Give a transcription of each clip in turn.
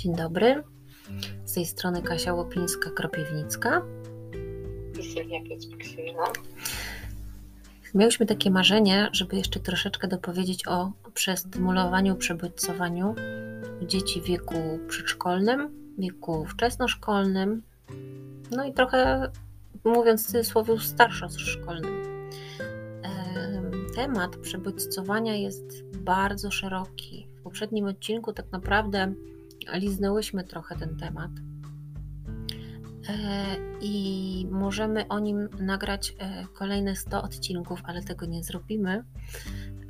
Dzień dobry. Z tej strony Kasia Piec-Piksyla. Miałyśmy takie marzenie, żeby jeszcze troszeczkę dopowiedzieć o przestymulowaniu, przebodźcowaniu dzieci w wieku przedszkolnym, wieku wczesnoszkolnym, no i trochę mówiąc w cudzysłowie starszoszkolnym. Temat przebodźcowania jest bardzo szeroki. W poprzednim odcinku tak naprawdę liznęłyśmy trochę ten temat e, i możemy o nim nagrać e, kolejne 100 odcinków, ale tego nie zrobimy.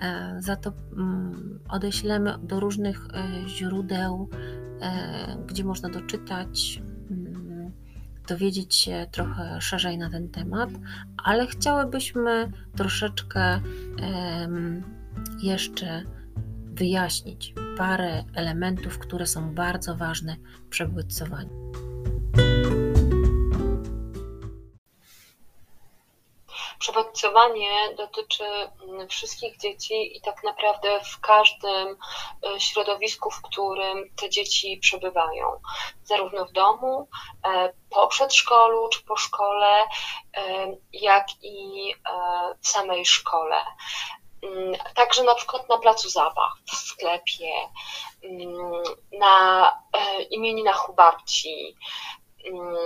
E, za to mm, odeślemy do różnych źródeł, gdzie można doczytać, mm, dowiedzieć się trochę szerzej na ten temat, ale chciałybyśmy troszeczkę jeszcze wyjaśnić parę elementów, które są bardzo ważne w przebodźcowaniu. Przebodźcowanie dotyczy wszystkich dzieci i tak naprawdę w każdym e, środowisku, w którym te dzieci przebywają, zarówno w domu, e, po przedszkolu czy po szkole, e, jak i w samej szkole. Mm, także na przykład na placu zabaw, w sklepie, mm, na e, imieninach u babci. Mm,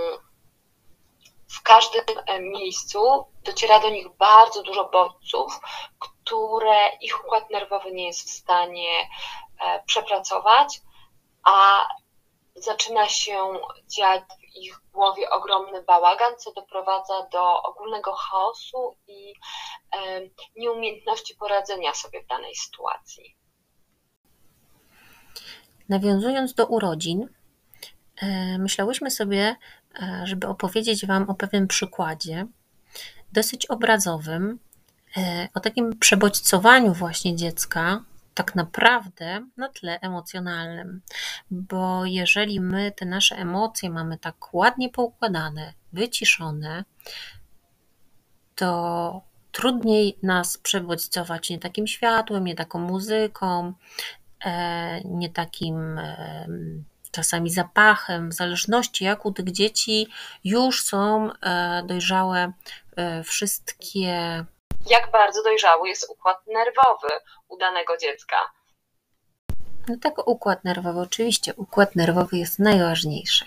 w każdym e, miejscu dociera do nich bardzo dużo bodźców, które ich układ nerwowy nie jest w stanie e, przepracować, a zaczyna się dziać ich głowie ogromny bałagan, co doprowadza do ogólnego chaosu i nieumiejętności poradzenia sobie w danej sytuacji. Nawiązując do urodzin, e, myślałyśmy sobie, e, żeby opowiedzieć Wam o pewnym przykładzie, dosyć obrazowym, e, o takim przebodźcowaniu właśnie dziecka tak naprawdę na tle emocjonalnym. Bo jeżeli my te nasze emocje mamy tak ładnie poukładane, wyciszone, to trudniej nas przebodźcować nie takim światłem, nie taką muzyką, e, nie takim e, czasami zapachem, w zależności jak u tych dzieci już są e, dojrzałe wszystkie jak bardzo dojrzały jest układ nerwowy u danego dziecka. No tak, układ nerwowy, oczywiście. Układ nerwowy jest najważniejszy.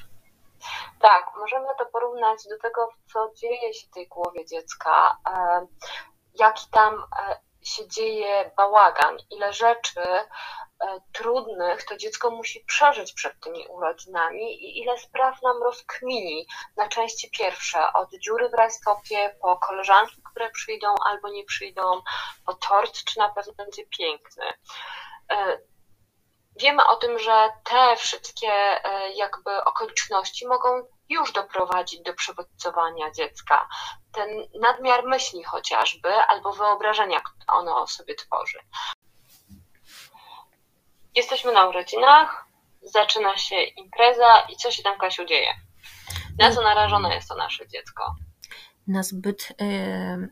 Tak, możemy to porównać do tego, co dzieje się w tej głowie dziecka, e, jaki tam e, się dzieje bałagan, ile rzeczy E, trudnych to dziecko musi przeżyć przed tymi urodzinami i ile spraw nam rozkmini na części pierwsze, od dziury w rajstopie, po koleżanki, które przyjdą albo nie przyjdą, po tort, czy na pewno będzie piękny. E, wiemy o tym, że te wszystkie e, jakby okoliczności mogą już doprowadzić do przewodnicowania dziecka. Ten nadmiar myśli chociażby, albo wyobrażenia, które ono o sobie tworzy. Jesteśmy na urodzinach, zaczyna się impreza i co się tam, Kasiu, dzieje? Na co narażone jest to nasze dziecko? Na zbyt y,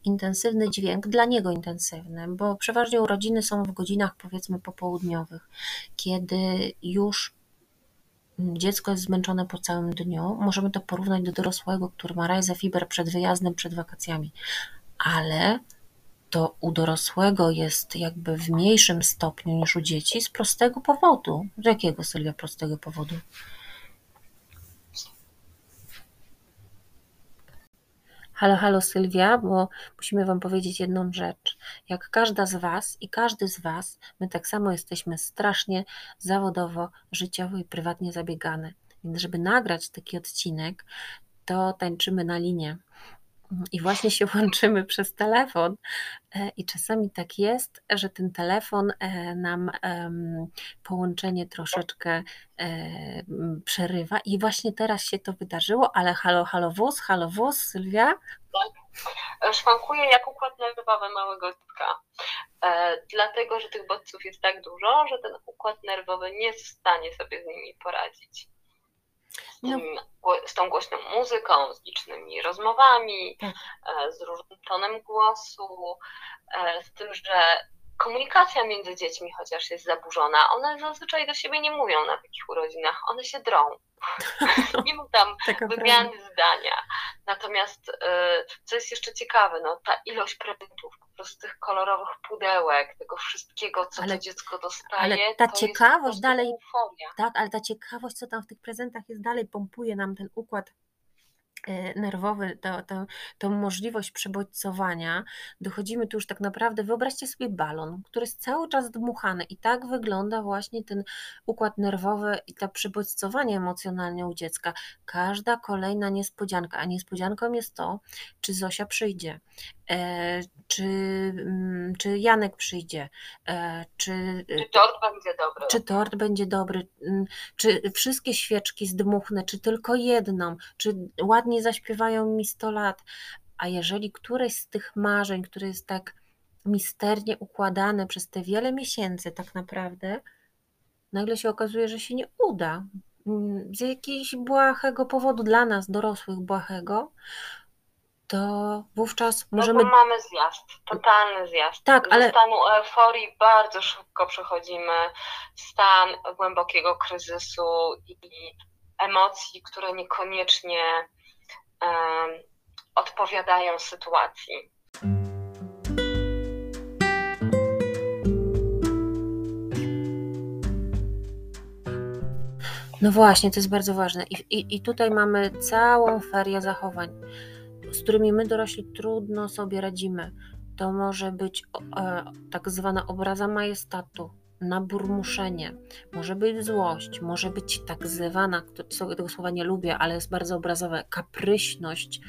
intensywny dźwięk, dla niego intensywny, bo przeważnie urodziny są w godzinach powiedzmy popołudniowych, kiedy już dziecko jest zmęczone po całym dniu. Możemy to porównać do dorosłego, który ma rajza fiber przed wyjazdem, przed wakacjami, ale to u dorosłego jest jakby w mniejszym stopniu niż u dzieci z prostego powodu. Z jakiego, Sylwia, prostego powodu? Halo, halo Sylwia, bo musimy Wam powiedzieć jedną rzecz. Jak każda z Was i każdy z Was, my tak samo jesteśmy strasznie zawodowo, życiowo i prywatnie zabiegane. Więc żeby nagrać taki odcinek, to tańczymy na linie i właśnie się łączymy przez telefon. E, I czasami tak jest, że ten telefon e, nam połączenie troszeczkę e, przerywa. I właśnie teraz się to wydarzyło, ale halo, halo wóz, halo wóz, Sylwia? Tak. Szwankuje jak układ nerwowy małego dziecka. Dlatego, że tych bodźców jest tak dużo, że ten układ nerwowy nie jest w stanie sobie z nimi poradzić z, no. tym, no. z tą głośną muzyką, z licznymi rozmowami, tak. E, z różnym tonem głosu, e, z tym, że komunikacja między dziećmi chociaż jest zaburzona. One zazwyczaj do siebie nie mówią na takich urodzinach, one się drą. nie ma tam wymiany prawda. zdania. Natomiast y, co jest jeszcze ciekawe, no, ta ilość prezentów, po prostu tych kolorowych pudełek, tego wszystkiego, co ale, to dziecko dostaje. Ale ta ciekawość dalej. Euforia. Tak, ale ta ciekawość, co tam w tych prezentach jest, dalej pompuje nam ten układ nerwowy, to, to, możliwość przebodźcowania, dochodzimy tu już tak naprawdę, wyobraźcie sobie balon, który jest cały czas dmuchany i tak wygląda właśnie ten układ nerwowy i to przebodźcowanie emocjonalne u dziecka. Każda kolejna niespodzianka, a niespodzianką jest to, czy Zosia przyjdzie, czy, mm, czy Janek przyjdzie, e, czy, czy tort będzie dobry. Czy tort będzie dobry, mm, czy wszystkie świeczki zdmuchnę, czy tylko jedną, czy ładnie zaśpiewają mi 100 lat. A jeżeli któreś z tych marzeń, które jest tak misternie układane przez te wiele miesięcy, tak naprawdę, nagle się okazuje, że się nie uda. Mm, z jakiegoś błahego powodu dla nas, dorosłych, błahego, to wówczas no możemy. No mamy zjazd, totalny zjazd. Tak, ale. Z stanu euforii bardzo szybko przechodzimy w stan głębokiego kryzysu i emocji, które niekoniecznie um, odpowiadają sytuacji. No właśnie, to jest bardzo ważne. I, i, I tutaj mamy całą ferię zachowań z którymi my dorośli trudno sobie radzimy. To może być e, tak zwana obraza majestatu, naburmuszenie, może być złość, może być tak zwana, tego słowa nie lubię, ale jest bardzo obrazowe, kapryśność,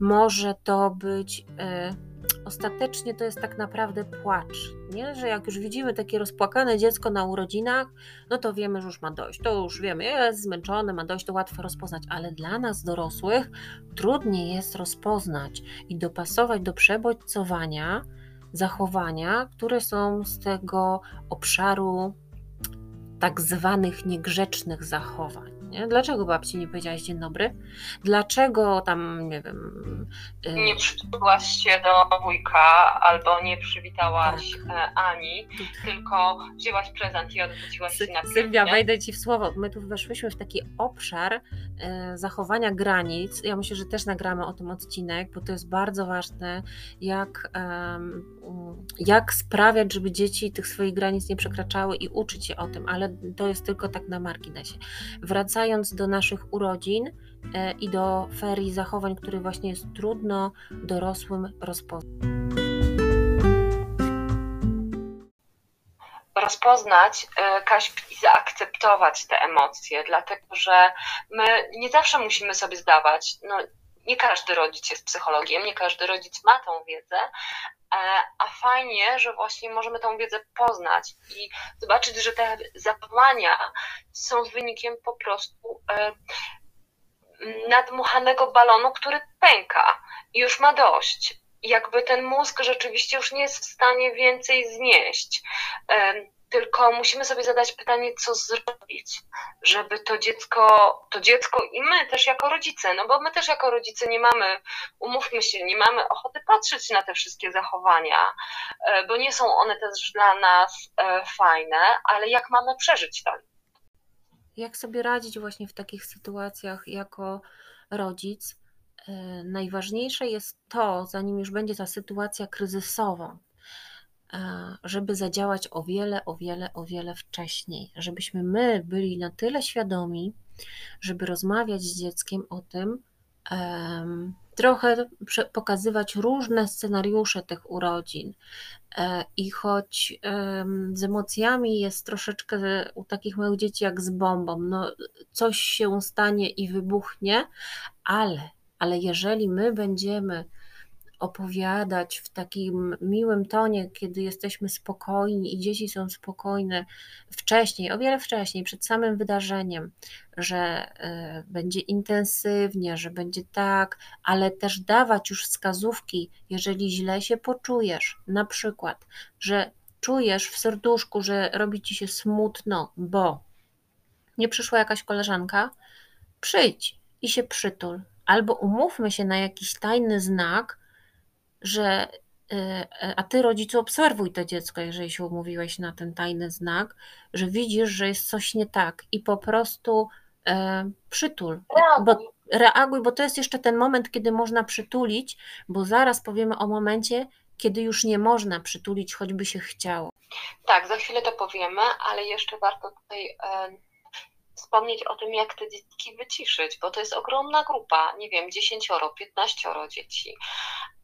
może to być. E, ostatecznie to jest tak naprawdę płacz, nie? że jak już widzimy takie rozpłakane dziecko na urodzinach, no to wiemy, że już ma dość, to już wiemy, jest zmęczone, ma dość, to łatwo rozpoznać, ale dla nas dorosłych trudniej jest rozpoznać i dopasować do przebodźcowania zachowania, które są z tego obszaru tak zwanych niegrzecznych zachowań. Nie? Dlaczego babci nie powiedziałaś dzień dobry? Dlaczego tam, nie wiem... Y... Nie przyczepiłaś się do wujka albo nie przywitałaś tak. E, Ani, tylko wzięłaś prezent i odwróciłaś się na Sylwia, wejdę Ci w słowo. My tu weszłyśmy w taki obszar e, zachowania granic. Ja myślę, że też nagramy o tym odcinek, bo to jest bardzo ważne, jak, e, jak sprawiać, żeby dzieci tych swoich granic nie przekraczały i uczyć się o tym, ale to jest tylko tak na marginesie. Wracając wracając do naszych urodzin e, i do ferii zachowań, które właśnie jest trudno dorosłym rozpoznać. rozpoznać, e, Kaś, i zaakceptować te emocje, dlatego że my nie zawsze musimy sobie zdawać, no, nie każdy rodzic jest psychologiem, nie każdy rodzic ma tą wiedzę, a fajnie, że właśnie możemy tą wiedzę poznać i zobaczyć, że te zachowania są wynikiem po prostu e, nadmuchanego balonu, który pęka i już ma dość. Jakby ten mózg rzeczywiście już nie jest w stanie więcej znieść. Tylko musimy sobie zadać pytanie, co zrobić, żeby to dziecko, to dziecko i my też jako rodzice, no bo my też jako rodzice nie mamy, umówmy się, nie mamy ochoty patrzeć na te wszystkie zachowania, e, bo nie są one też dla nas e, fajne, ale jak mamy przeżyć to? Jak sobie radzić właśnie w takich sytuacjach jako rodzic? E, najważniejsze jest to, zanim już będzie ta sytuacja kryzysowa, żeby zadziałać o wiele, o wiele, o wiele wcześniej, żebyśmy my byli na tyle świadomi, żeby rozmawiać z dzieckiem o tym, trochę pokazywać różne scenariusze tych urodzin. E, I choć z emocjami jest troszeczkę u takich małych dzieci jak z bombą, no coś się stanie i wybuchnie, ale, ale jeżeli my będziemy opowiadać w takim miłym tonie, kiedy jesteśmy spokojni i dzieci są spokojne wcześniej, o wiele wcześniej, przed samym wydarzeniem, że e, będzie intensywnie, że będzie tak, ale też dawać już wskazówki, jeżeli źle się poczujesz, na przykład, że czujesz w serduszku, że robi ci się smutno, bo nie przyszła jakaś koleżanka, przyjdź i się przytul. Albo umówmy się na jakiś tajny znak, że a ty, rodzicu, obserwuj to dziecko, jeżeli się umówiłeś na ten tajny znak, że widzisz, że jest coś nie tak i po prostu e, przytul. Reaguj. Bo, reaguj, bo to jest jeszcze ten moment, kiedy można przytulić, bo zaraz powiemy o momencie, kiedy już nie można przytulić, choćby się chciało. Tak, za chwilę to powiemy, ale jeszcze warto tutaj e, wspomnieć o tym, jak te dzieci wyciszyć, bo to jest ogromna grupa, nie wiem, 10, 15 dzieci,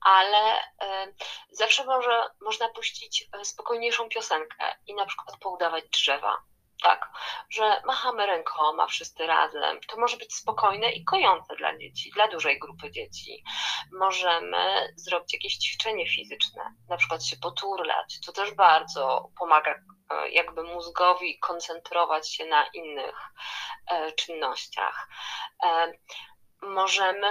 ale e, zawsze może, można puścić e, spokojniejszą piosenkę i na przykład poudawać drzewa tak, że machamy rękoma wszyscy razem. To może być spokojne i kojące dla dzieci, dla dużej grupy dzieci. Możemy zrobić jakieś ćwiczenie fizyczne, na przykład się poturlać. To też bardzo pomaga e, jakby mózgowi koncentrować się na innych e, czynnościach. E, możemy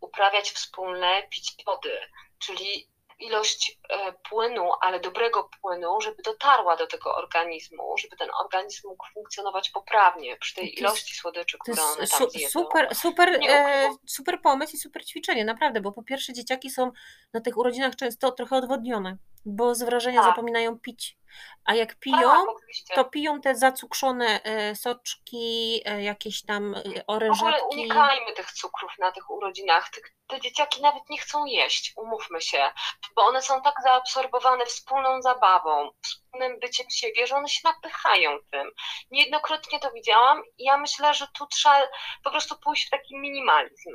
uprawiać wspólne picie wody, czyli ilość e, płynu, ale dobrego płynu, żeby dotarła do tego organizmu, żeby ten organizm mógł funkcjonować poprawnie przy tej ilości słodyczy, które one tam su, zjedzą. Super, super, e, super pomysł i super ćwiczenie, naprawdę, bo po pierwsze dzieciaki są na tych urodzinach często trochę odwodnione, bo z wrażenia tak. zapominają pić. A jak piją, tak, to piją te zacukrzone e, soczki, jakieś tam orężatki. W ogóle unikajmy tych cukrów na tych urodzinach. Te dzieciaki nawet nie chcą jeść, umówmy się, bo one są tak zaabsorbowane wspólną zabawą, wspólnym byciem siebie, że one się napychają tym. Niejednokrotnie to widziałam i ja myślę, że tu trzeba po prostu pójść w taki minimalizm.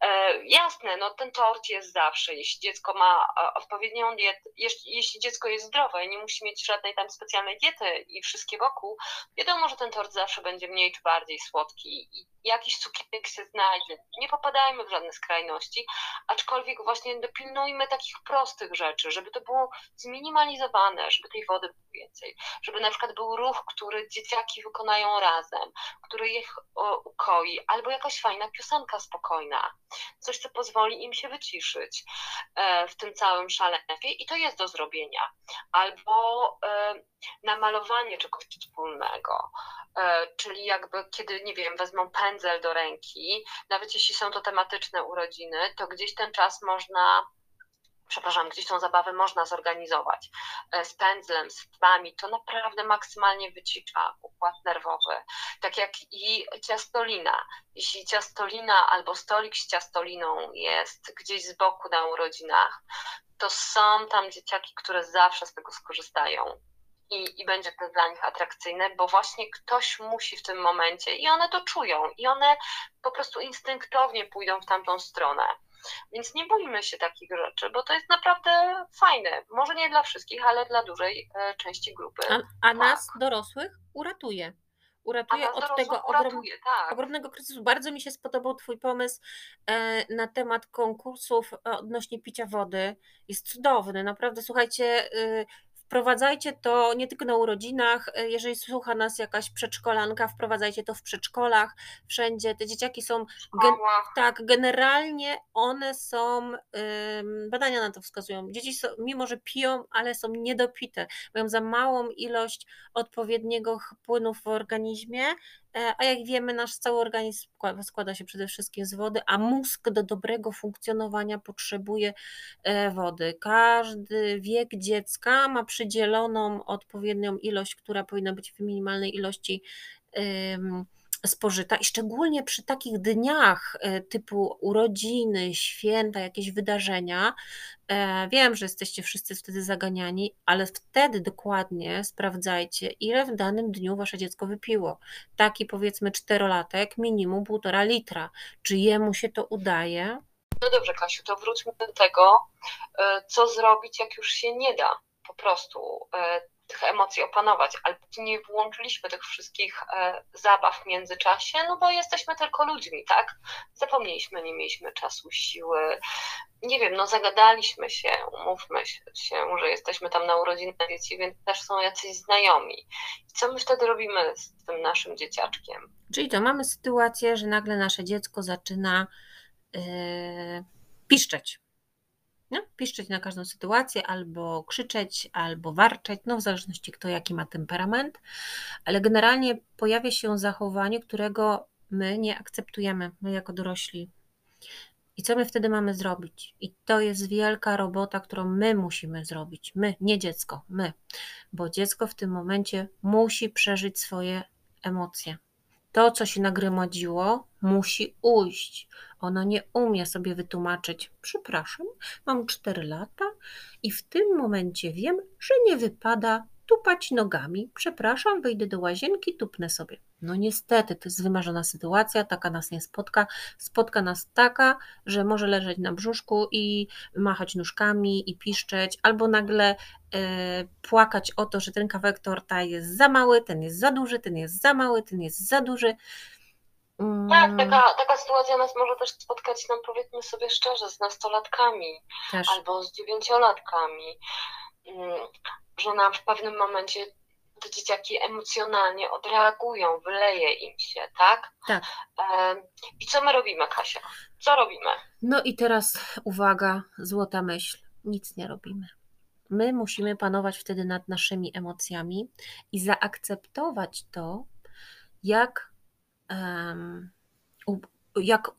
E, jasne, no ten tort jest zawsze, jeśli dziecko ma e, odpowiednią dietę, jeśli, jeśli, dziecko jest zdrowe i nie musi mieć żadnej tam specjalnej diety i wszystkie wokół, wiadomo, że ten tort zawsze będzie mniej czy bardziej słodki i jakiś cukierek się znajdzie. Nie popadajmy w żadne skrajności, aczkolwiek właśnie dopilnujmy takich prostych rzeczy, żeby to było zminimalizowane, żeby tej wody było więcej, żeby na przykład był ruch, który dzieciaki wykonają razem, który ich ukoi, albo jakaś fajna piosenka spokojna, coś, co pozwoli im się wyciszyć e, w tym całym szaleństwie i to jest do zrobienia. Albo e, namalowanie czegoś wspólnego, czyli jakby kiedy, nie wiem, wezmą pędzel do ręki, nawet jeśli są to tematyczne urodziny, to gdzieś ten czas można przepraszam, gdzieś tą zabawę można zorganizować e, z pędzlem, z farbami, to naprawdę maksymalnie wycicza układ nerwowy. Tak jak i ciastolina. Jeśli ciastolina albo stolik z ciastoliną jest gdzieś z boku na urodzinach, to są tam dzieciaki, które zawsze z tego skorzystają i, i będzie to dla nich atrakcyjne, bo właśnie ktoś musi w tym momencie i one to czują i one po prostu instynktownie pójdą w tamtą stronę. Więc nie bójmy się takich rzeczy, bo to jest naprawdę fajne. Może nie dla wszystkich, ale dla dużej e, części grupy. A, a tak. nas dorosłych uratuje uratuje od tego uratuje, tak. ogromnego kryzysu. Bardzo mi się spodobał Twój pomysł e, na temat konkursów odnośnie picia wody. Jest cudowny, naprawdę. Słuchajcie, y, Wprowadzajcie to nie tylko na urodzinach, e, jeżeli słucha nas jakaś przedszkolanka, wprowadzajcie to w przedszkolach, wszędzie. Te dzieciaki są, gen, tak, generalnie one są, badania na to wskazują, dzieci są, mimo że piją, ale są niedopite, mają za małą ilość odpowiedniego płynu w organizmie, a jak wiemy, nasz cały organizm składa się przede wszystkim z wody, a mózg do dobrego funkcjonowania potrzebuje e, wody. Każdy wiek dziecka ma przydzieloną odpowiednią ilość, która powinna być w minimalnej ilości spożyta i szczególnie przy takich dniach e, typu urodziny, święta, jakieś wydarzenia, e, wiem, że jesteście wszyscy wtedy zaganiani, ale wtedy dokładnie sprawdzajcie, ile w danym dniu wasze dziecko wypiło. Taki powiedzmy czterolatek, minimum półtora litra. Czy jemu się to udaje? No dobrze, Kasiu, to wróćmy do tego, e, co zrobić, jak już się nie da po prostu tych emocji opanować, ale nie włączyliśmy tych wszystkich e, zabaw w międzyczasie, no bo jesteśmy tylko ludźmi, tak? Zapomnieliśmy, nie mieliśmy czasu, siły, nie wiem, no zagadaliśmy się, umówmy się, że jesteśmy tam na urodzinach dzieci, więc też są jacyś znajomi. I co my wtedy robimy z tym naszym dzieciaczkiem? Czyli to mamy sytuację, że nagle nasze dziecko zaczyna yy, piszczeć no, piszczeć na każdą sytuację, albo krzyczeć, albo warczeć, no w zależności kto jaki ma temperament, ale generalnie pojawia się zachowanie, którego my nie akceptujemy, my jako dorośli. I co my wtedy mamy zrobić? I to jest wielka robota, którą my musimy zrobić. My, nie dziecko, my. Bo dziecko w tym momencie musi przeżyć swoje emocje. To, co się nagromadziło, musi ujść. Ono nie umie sobie wytłumaczyć, przepraszam, mam 4 lata i w tym momencie wiem, że nie wypada tupać nogami. Przepraszam, wyjdę do łazienki, tupnę sobie. No niestety, to jest wymarzona sytuacja, taka nas nie spotka. Spotka nas taka, że może leżeć na brzuszku i machać nóżkami i piszczeć, albo nagle e, płakać o to, że ten kawałek torta jest za mały, ten jest za duży, ten jest za mały, ten jest za duży. Mm. Tak, taka, taka sytuacja nas może też spotkać, no powiedzmy sobie szczerze, z nastolatkami też. albo z dziewięciolatkami, mm, że nam w pewnym momencie te dzieciaki emocjonalnie odreagują, wyleje im się, tak? Tak. I co my robimy, Kasia? Co robimy? No i teraz uwaga, złota myśl. Nic nie robimy. My musimy panować wtedy nad naszymi emocjami i zaakceptować to, jak um, jak,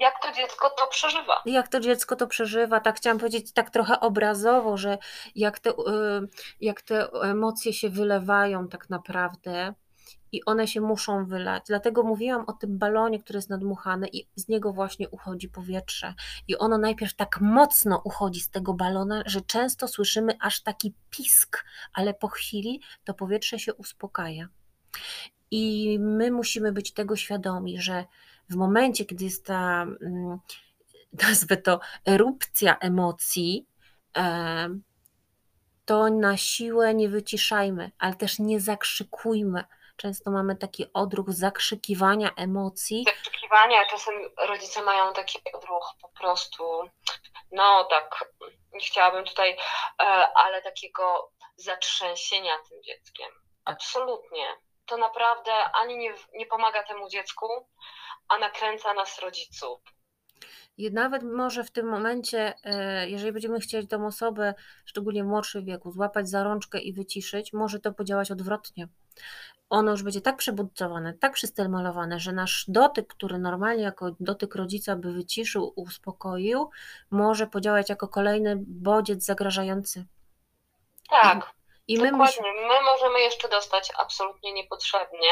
jak to dziecko to przeżywa. Jak to dziecko to przeżywa, tak chciałam powiedzieć tak trochę obrazowo, że jak te, y, jak te emocje się wylewają tak naprawdę i one się muszą wylać. Dlatego mówiłam o tym balonie, który jest nadmuchany i z niego właśnie uchodzi powietrze. I ono najpierw tak mocno uchodzi z tego balona, że często słyszymy aż taki pisk, ale po chwili to powietrze się uspokaja. I my musimy być tego świadomi, że w momencie, kiedy jest ta, mm, nazwę to, erupcja emocji, to na siłę nie wyciszajmy, ale też nie zakrzykujmy. Często mamy taki odruch zakrzykiwania emocji. Zakrzykiwania, czasem rodzice mają taki odruch po prostu, no tak, nie chciałabym tutaj, e, ale takiego zatrzęsienia tym dzieckiem. Tak. Absolutnie. To naprawdę ani nie, nie pomaga temu dziecku, a nakręca nas rodziców. I nawet może w tym momencie, e, jeżeli będziemy chcieli tą osobę, szczególnie w młodszym wieku, złapać za rączkę i wyciszyć, może to podziałać odwrotnie. Ono już będzie tak przebudzowane, tak przystymalowane, że nasz dotyk, który normalnie jako dotyk rodzica by wyciszył, uspokoił, może podziałać jako kolejny bodziec zagrażający. Tak. I, i my, Dokładnie. my możemy jeszcze dostać absolutnie niepotrzebnie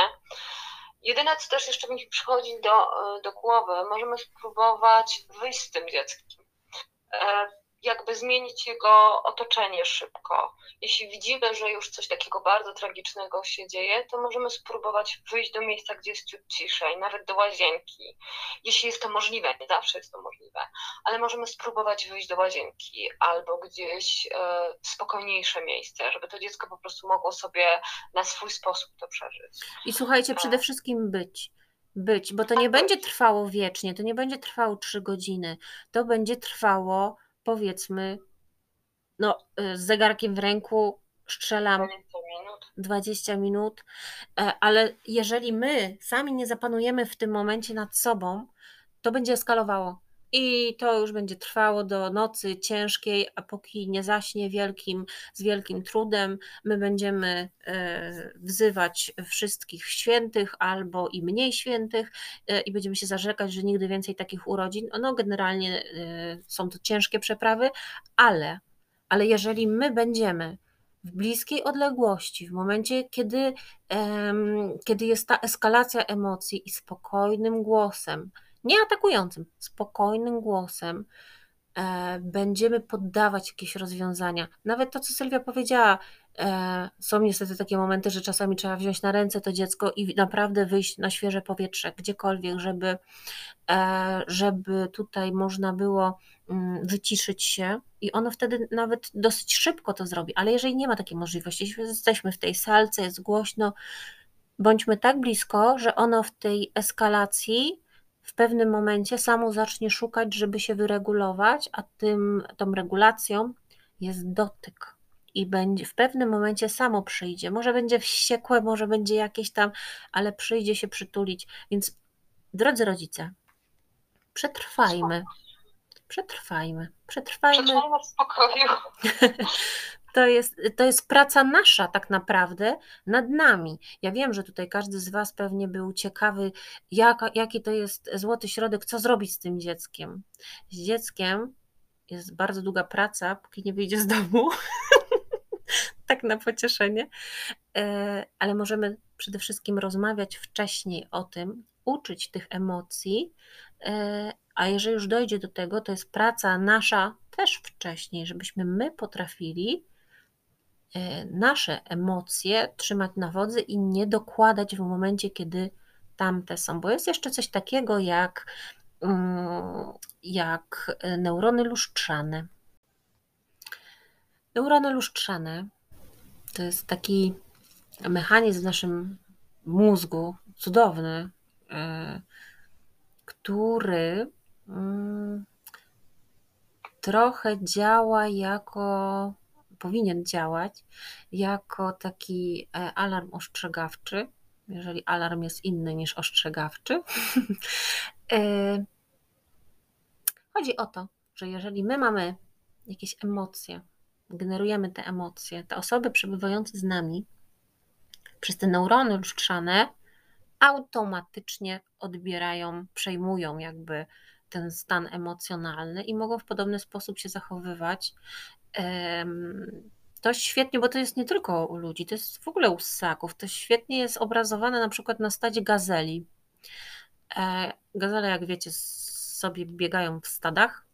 Jedyne, co też jeszcze mi przychodzi do, e, do głowy, możemy spróbować wyjść z tym dzieckiem. Jakby zmienić jego otoczenie szybko. Jeśli widzimy, że już coś takiego bardzo tragicznego się dzieje, to możemy spróbować wyjść do miejsca, gdzie jest ciut ciszej, nawet do łazienki. Jeśli jest to możliwe, nie zawsze jest to możliwe, ale możemy spróbować wyjść do łazienki albo gdzieś e, spokojniejsze miejsce, żeby to dziecko po prostu mogło sobie na swój sposób to przeżyć. I słuchajcie, przede wszystkim być być, bo to nie będzie trwało wiecznie, to nie będzie trwało trzy godziny, to będzie trwało powiedzmy, no, y, z zegarkiem w ręku strzelam 20 minut, e, ale jeżeli my sami nie zapanujemy w tym momencie nad sobą, to będzie eskalowało. I to już będzie trwało do nocy ciężkiej, a póki nie zaśnie wielkim, z wielkim trudem, my będziemy e, wzywać wszystkich świętych albo i mniej świętych e, i będziemy się zarzekać, że nigdy więcej takich urodzin. No, generalnie e, są to ciężkie przeprawy, ale, ale jeżeli my będziemy w bliskiej odległości, w momencie, kiedy, kiedy jest ta eskalacja emocji i spokojnym głosem, nie atakującym, spokojnym głosem e, będziemy poddawać jakieś rozwiązania. Nawet to, co Sylwia powiedziała, e, są niestety takie momenty, że czasami trzeba wziąć na ręce to dziecko i naprawdę wyjść na świeże powietrze, gdziekolwiek, żeby, e, żeby tutaj można było mm, wyciszyć się i ono wtedy nawet dosyć szybko to zrobi. Ale jeżeli nie ma takiej możliwości, jeśli jesteśmy w tej salce, jest głośno, bądźmy tak blisko, że ono w tej eskalacji w pewnym momencie samo zacznie szukać, żeby się wyregulować, a tym, tą regulacją jest dotyk. I będzie w pewnym momencie samo przyjdzie. Może będzie wściekłe, może będzie jakieś tam, ale przyjdzie się przytulić. Więc drodzy rodzice, przetrwajmy. Przetrwajmy. Przetrwajmy. Przetrwajmy w spokoju. to jest, to jest praca nasza tak naprawdę nad nami. Ja wiem, że tutaj każdy z Was pewnie był ciekawy, jak, jaki to jest złoty środek, co zrobić z tym dzieckiem. Z dzieckiem jest bardzo długa praca, póki nie wyjdzie z domu. tak na pocieszenie. E, ale możemy przede wszystkim rozmawiać wcześniej o tym, uczyć tych emocji, e, a jeżeli już dojdzie do tego, to jest praca nasza też wcześniej, żebyśmy my potrafili nasze emocje trzymać na wodzy i nie dokładać w momencie, kiedy tamte są. Bo jest jeszcze coś takiego jak, mm, jak neurony lustrzane. Neurony lustrzane to jest taki mechanizm w naszym mózgu cudowny, e, który mm, trochę działa jako, powinien działać jako taki e, alarm ostrzegawczy, jeżeli alarm jest inny niż ostrzegawczy. E, chodzi o to, że jeżeli my mamy jakieś emocje, generujemy te emocje, te osoby przebywające z nami przez te neurony lustrzane automatycznie odbierają, przejmują jakby ten stan emocjonalny i mogą w podobny sposób się zachowywać. To świetnie, bo to jest nie tylko u ludzi, to jest w ogóle u ssaków. To świetnie jest obrazowane na przykład na stadzie gazeli. E, gazele, jak wiecie, sobie biegają w stadach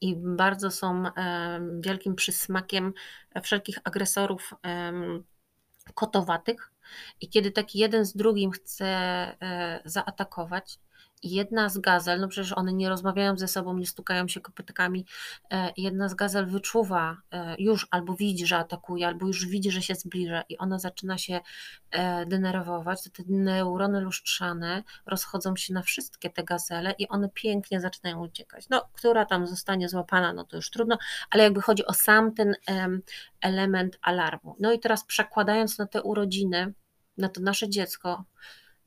i bardzo są wielkim przysmakiem wszelkich agresorów kotowatych. I kiedy taki jeden z drugim chce e, zaatakować, jedna z gazel, no przecież one nie rozmawiają ze sobą, nie stukają się kopytkami, e, jedna z gazel wyczuwa e, już albo widzi, że atakuje, albo już widzi, że się zbliża i ona zaczyna się e, denerwować, to te neurony lustrzane rozchodzą się na wszystkie te gazele i one pięknie zaczynają uciekać. No, która tam zostanie złapana, no to już trudno, ale jakby chodzi o sam ten element alarmu. No i teraz przekładając na te urodziny, na to nasze dziecko,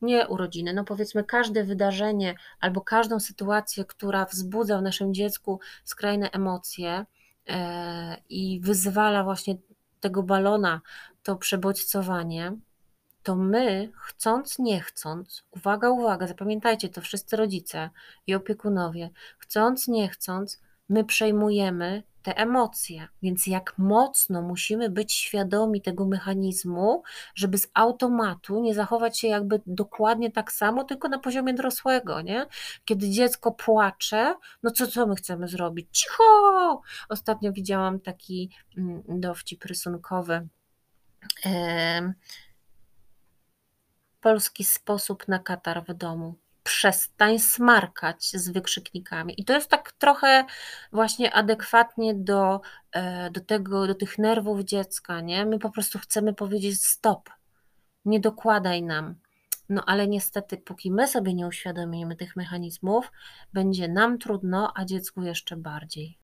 nie urodziny, no powiedzmy każde wydarzenie albo każdą sytuację, która wzbudza w naszym dziecku skrajne emocje e, i wyzwala właśnie tego balona, to przebodźcowanie, to my, chcąc, nie chcąc, uwaga, uwaga, zapamiętajcie to wszyscy rodzice i opiekunowie, chcąc, nie chcąc, my przejmujemy te emocje. Więc jak mocno musimy być świadomi tego mechanizmu, żeby z automatu nie zachować się jakby dokładnie tak samo, tylko na poziomie dorosłego, nie? Kiedy dziecko płacze, no co, co my chcemy zrobić? Cicho! Ostatnio widziałam taki mm, dowcip rysunkowy. Polski sposób na katar w domu przestań smarkać z wykrzyknikami. I to jest tak trochę właśnie adekwatnie do, e, do tego, do tych nerwów dziecka, nie? My po prostu chcemy powiedzieć stop, nie dokładaj nam. No ale niestety, póki my sobie nie uświadomimy tych mechanizmów, będzie nam trudno, a dziecku jeszcze bardziej.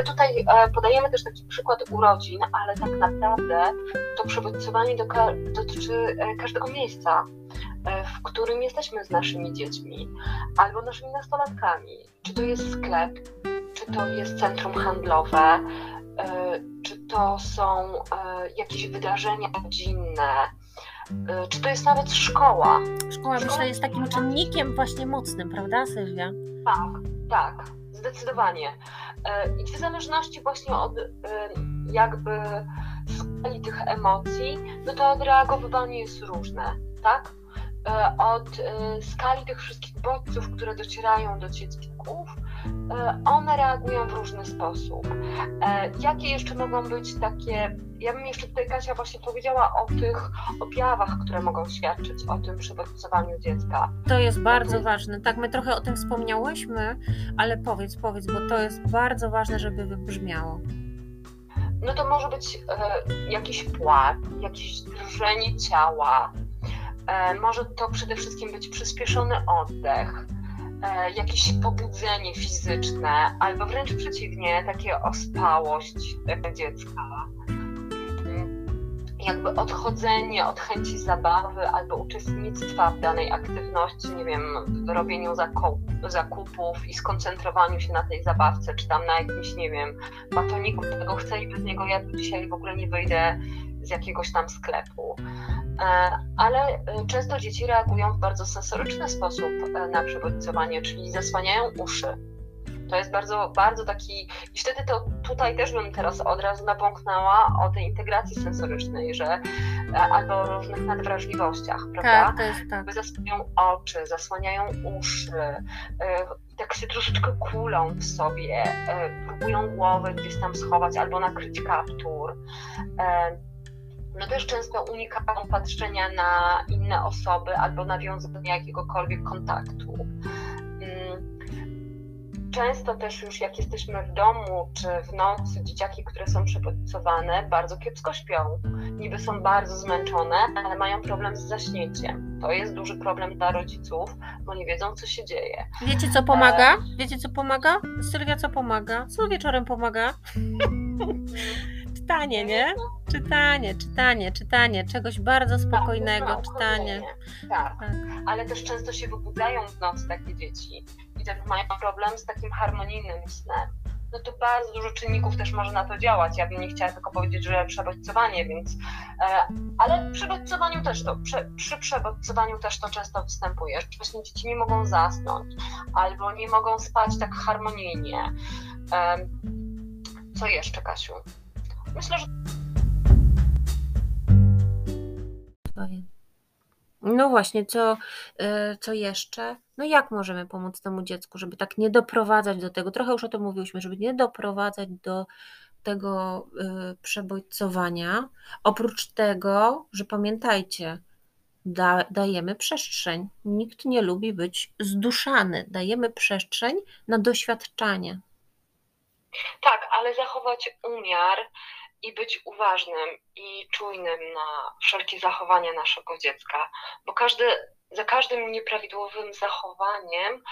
My tutaj e, podajemy też taki przykład urodzin, ale tak naprawdę to przewodnicowanie dotyczy e, każdego miejsca, e, w którym jesteśmy z naszymi dziećmi albo naszymi nastolatkami. Czy to jest sklep, czy to jest centrum handlowe, czy to są jakieś wydarzenia rodzinne, czy to jest nawet szkoła. Szkoła, myślę, jest takim czynnikiem właśnie mocnym, prawda, Sylwia? Tak, tak, zdecydowanie. E, I w zależności właśnie od e, jakby skali tych emocji, no to odreagowywanie jest różne, tak? E, od skali tych wszystkich bodźców, które docierają do dzieciaków, one reagują w różny sposób. Jakie jeszcze mogą być takie, ja bym jeszcze tutaj Kasia właśnie powiedziała o tych objawach, które mogą świadczyć o tym przebodźcowaniu dziecka. To jest bardzo ważne. Tak, my trochę o tym wspomniałyśmy, ale powiedz, powiedz, bo to jest bardzo ważne, żeby wybrzmiało. No to może być e, jakiś płat, jakieś drżenie ciała, e, może to przede wszystkim być przyspieszony oddech, e, jakieś pobudzenie fizyczne, albo wręcz przeciwnie, takie ospałość dziecka. jakby odchodzenie od chęci zabawy albo uczestnictwa w danej aktywności, nie wiem, w robieniu zakupów i skoncentrowaniu się na tej zabawce, czy tam na jakimś, nie wiem, batoniku, tego chcę i bez niego ja dzisiaj w ogóle nie wyjdę z jakiegoś tam sklepu. E, ale e, często dzieci reagują w bardzo sensoryczny sposób e, na przebodźcowanie, czyli zasłaniają uszy to jest bardzo, bardzo taki. I wtedy to tutaj też bym teraz od razu napomknęła o tej integracji sensorycznej, że albo o różnych nadwrażliwościach, prawda? Tak, to jest tak. Zasłaniają oczy, zasłaniają uszy, tak się troszeczkę kulą w sobie, próbują głowę gdzieś tam schować albo nakryć kaptur. No też często unikają patrzenia na inne osoby albo nawiązania jakiegokolwiek kontaktu często też już jak jesteśmy w domu czy w nocy, dzieciaki, które są przebodźcowane, bardzo kiepsko śpią. Niby są bardzo zmęczone, ale mają problem z zaśnięciem. To jest duży problem dla rodziców, bo nie wiedzą, co się dzieje. Wiecie, co pomaga? Wiecie, co pomaga? Sylwia, co pomaga? Co wieczorem pomaga? czytanie, nie? Czytanie, czytanie, czytanie, czegoś bardzo tak, spokojnego, tak, czytanie. Tak. tak, ale też często się wybudzają w nocy takie dzieci i też mają problem z takim harmonijnym snem. No to bardzo dużo czynników też może na to działać. Ja bym nie chciała tylko powiedzieć, że przebodźcowanie, więc. E, ale przy bodźcowaniu też to, przy, przy przebodźcowaniu też to często występuje, że właśnie dzieci nie mogą zasnąć albo nie mogą spać tak harmonijnie. Co jeszcze, Kasiu? Myślę, że. No właśnie, co, e, co jeszcze? No jak możemy pomóc temu dziecku, żeby tak nie doprowadzać do tego, trochę już o tym mówiłyśmy, żeby nie doprowadzać do tego e, przebodźcowania. Oprócz tego, że pamiętajcie, da, dajemy przestrzeń. Nikt nie lubi być zduszany. Dajemy przestrzeń na doświadczanie. Tak, ale zachować umiar i być uważnym i czujnym na wszelkie zachowania naszego dziecka, bo każdy, za każdym nieprawidłowym zachowaniem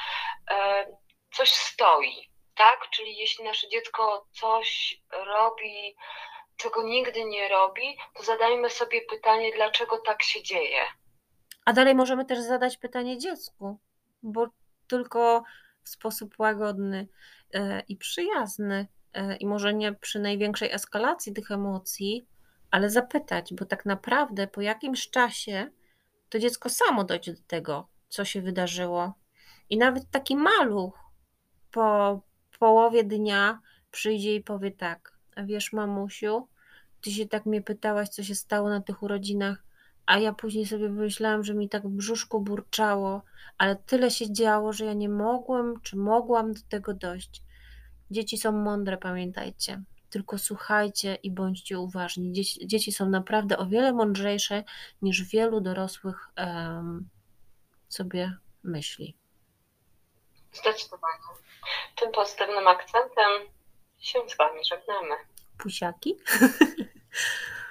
e, coś stoi, tak? Czyli jeśli nasze dziecko coś robi, czego nigdy nie robi, to zadajmy sobie pytanie, dlaczego tak się dzieje. A dalej możemy też zadać pytanie dziecku, bo tylko w sposób łagodny e, i przyjazny i może nie przy największej eskalacji tych emocji, ale zapytać, bo tak naprawdę po jakimś czasie to dziecko samo dojdzie do tego, co się wydarzyło. I nawet taki maluch po połowie dnia przyjdzie i powie tak: A wiesz, mamusiu, ty się tak mnie pytałaś, co się stało na tych urodzinach, a ja później sobie myślałam, że mi tak w brzuszku burczało, ale tyle się działo, że ja nie mogłem, czy mogłam do tego dojść. Dzieci są mądre, pamiętajcie. Tylko słuchajcie i bądźcie uważni. Dzieci, dzieci są naprawdę o wiele mądrzejsze niż wielu dorosłych um, sobie myśli. Zdecydowanie. Tym pozytywnym akcentem się z Wami żegnamy. Pusiaki.